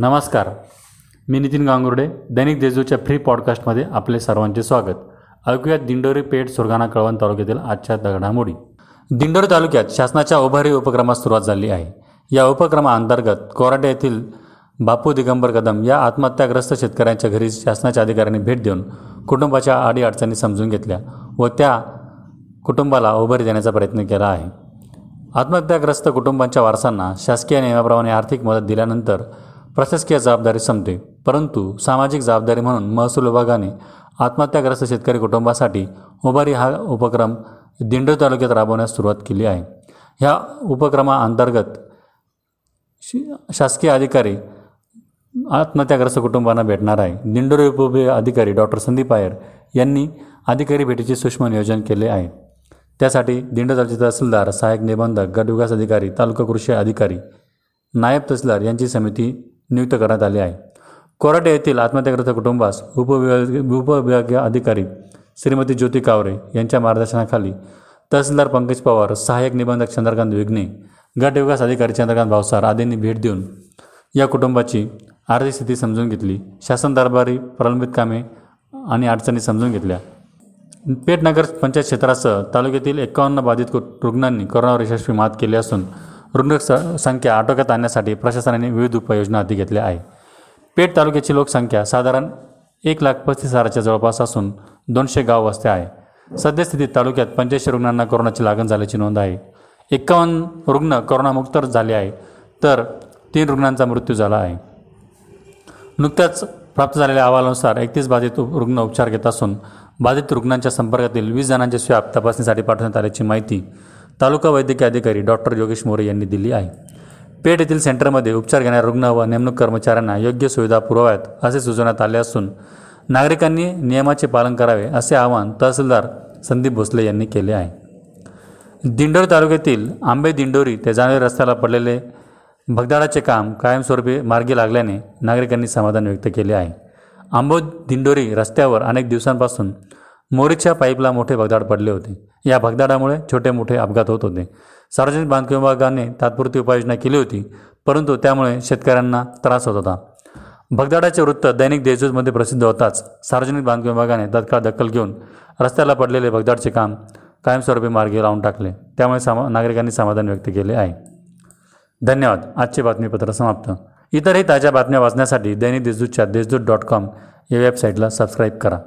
नमस्कार. मी नितीन गांगुर्डे दैनिक देजूच्या फ्री पॉडकास्टमध्ये आपले सर्वांचे स्वागत. ऐकूयात दिंडोरी पेठ सुरगाणा कळवण तालुक्यातील आजच्या दगडामोडी. दिंडोरी तालुक्यात शासनाच्या उभारी उपक्रमास सुरुवात झाली आहे. या उपक्रमाअंतर्गत कोराटे येथील बापू दिगंबर कदम या आत्महत्याग्रस्त शेतकऱ्यांच्या घरी शासनाच्या अधिकाऱ्यांनी भेट देऊन कुटुंबाच्या अडीअडचणी समजून घेतल्या व त्या कुटुंबाला उभारी देण्याचा प्रयत्न केला आहे. आत्महत्याग्रस्त कुटुंबांच्या वारसांना शासकीय नियमाप्रमाणे आर्थिक मदत दिल्यानंतर प्रशासकीय जबाबदारी संपते. परंतु सामाजिक जबाबदारी म्हणून महसूल विभागाने आत्महत्याग्रस्त शेतकरी कुटुंबासाठी उभारी हा उपक्रम दिंडोरी तालुक्यात राबवण्यास सुरुवात केली आहे. ह्या उपक्रमाअंतर्गत श शासकीय अधिकारी आत्महत्याग्रस्त कुटुंबांना भेटणार आहे. दिंडोरी उपविभागीय अधिकारी डॉक्टर संदीप आयर यांनी अधिकारी भेटीचे सूक्ष्म नियोजन केले आहे. त्यासाठी दिंड तालुक्याचे तहसीलदार सहाय्यक निबंधक गटविकास अधिकारी तालुका कृषी अधिकारी नायब तहसीलदार यांची समिती नियुक्त करण्यात आले आहे. कोराटे येथील आत्महत्याग्रस्त कुटुंबास उपविभाग उपविभागीय अधिकारी श्रीमती ज्योती कावरे यांच्या मार्गदर्शनाखाली तहसीलदार पंकज पवार सहाय्यक निबंधक चंद्रकांत विघ्ने गटविकास अधिकारी चंद्रकांत भावसार आदींनी भेट देऊन या कुटुंबाची आर्थिक स्थिती समजून घेतली. शासन दरबारी प्रलंबित कामे आणि अडचणी समजून घेतल्या. पेठनगर पंचायत क्षेत्रासह तालुक्यातील एकावन्न बाधित कु- रुग्णांनी कोरोनावर यशस्वी मात केली असून रुग्ण स- संख्या आटोक्यात आणण्यासाठी प्रशासनाने विविध उपाययोजना हाती घेतल्या आहे पेठ तालुक्याची लोकसंख्या साधारण एक लाख पस्तीस हजाराच्या जवळपास असून दोनशे गाव वस्त्या आहे सद्यस्थितीत तालुक्यात पंच्याऐंशी रुग्णांना कोरोनाची लागण झाल्याची नोंद आहे. एकावन्न रुग्ण कोरोनामुक्त झाले आहे तर तीन रुग्णांचा मृत्यू झाला आहे. नुकत्याच प्राप्त झालेल्या अहवालानुसार एकतीस बाधित रुग्ण उपचार घेत असून बाधित रुग्णांच्या संपर्कातील वीस जणांचे स्वॅब तपासणीसाठी पाठवण्यात आल्याची माहिती तालुका वैद्यकीय अधिकारी डॉक्टर योगेश मोरे यांनी दिली आहे. पेठ येथील सेंटरमध्ये उपचार घेणाऱ्या रुग्ण व नेमणूक कर्मचाऱ्यांना योग्य सुविधा पुरवाव्यात असे सुचवण्यात आले असून नागरिकांनी नियमाचे पालन करावे असे आवाहन तहसीलदार संदीप भोसले यांनी केले आहे. दिंडोरी तालुक्यातील आंबे दिंडोरी ते जाणवे रस्त्याला पडलेले भगदाडाचे काम कायमस्वरूपी मार्गी लागल्याने नागरिकांनी समाधान व्यक्त केले आहे. आंबो दिंडोरी रस्त्यावर अनेक दिवसांपासून मोरीच्या पाईपला मोठे भगदाड पडले होते. या भगदाडामुळे छोटे मोठे अपघात होत होते. सार्वजनिक बांधकाम विभागाने तात्पुरती उपाययोजना केली होती परंतु त्यामुळे शेतकऱ्यांना त्रास होत होता. भगदाडाचे वृत्त दैनिक देशदूतमध्ये प्रसिद्ध होताच. सार्वजनिक बांधकाम विभागाने तत्काळ दखल घेऊन रस्त्याला पडलेले भगदाडचे काम कायमस्वरूपी मार्गी लावून टाकले. त्यामुळे सामा नागरिकांनी समाधान व्यक्त केले आहे. धन्यवाद. आजचे बातमीपत्र समाप्त. इतरही ताज्या बातम्या वाचण्यासाठी दैनिक देशदूतच्या देशदूत डॉट कॉम या वेबसाईटला सबस्क्राईब करा.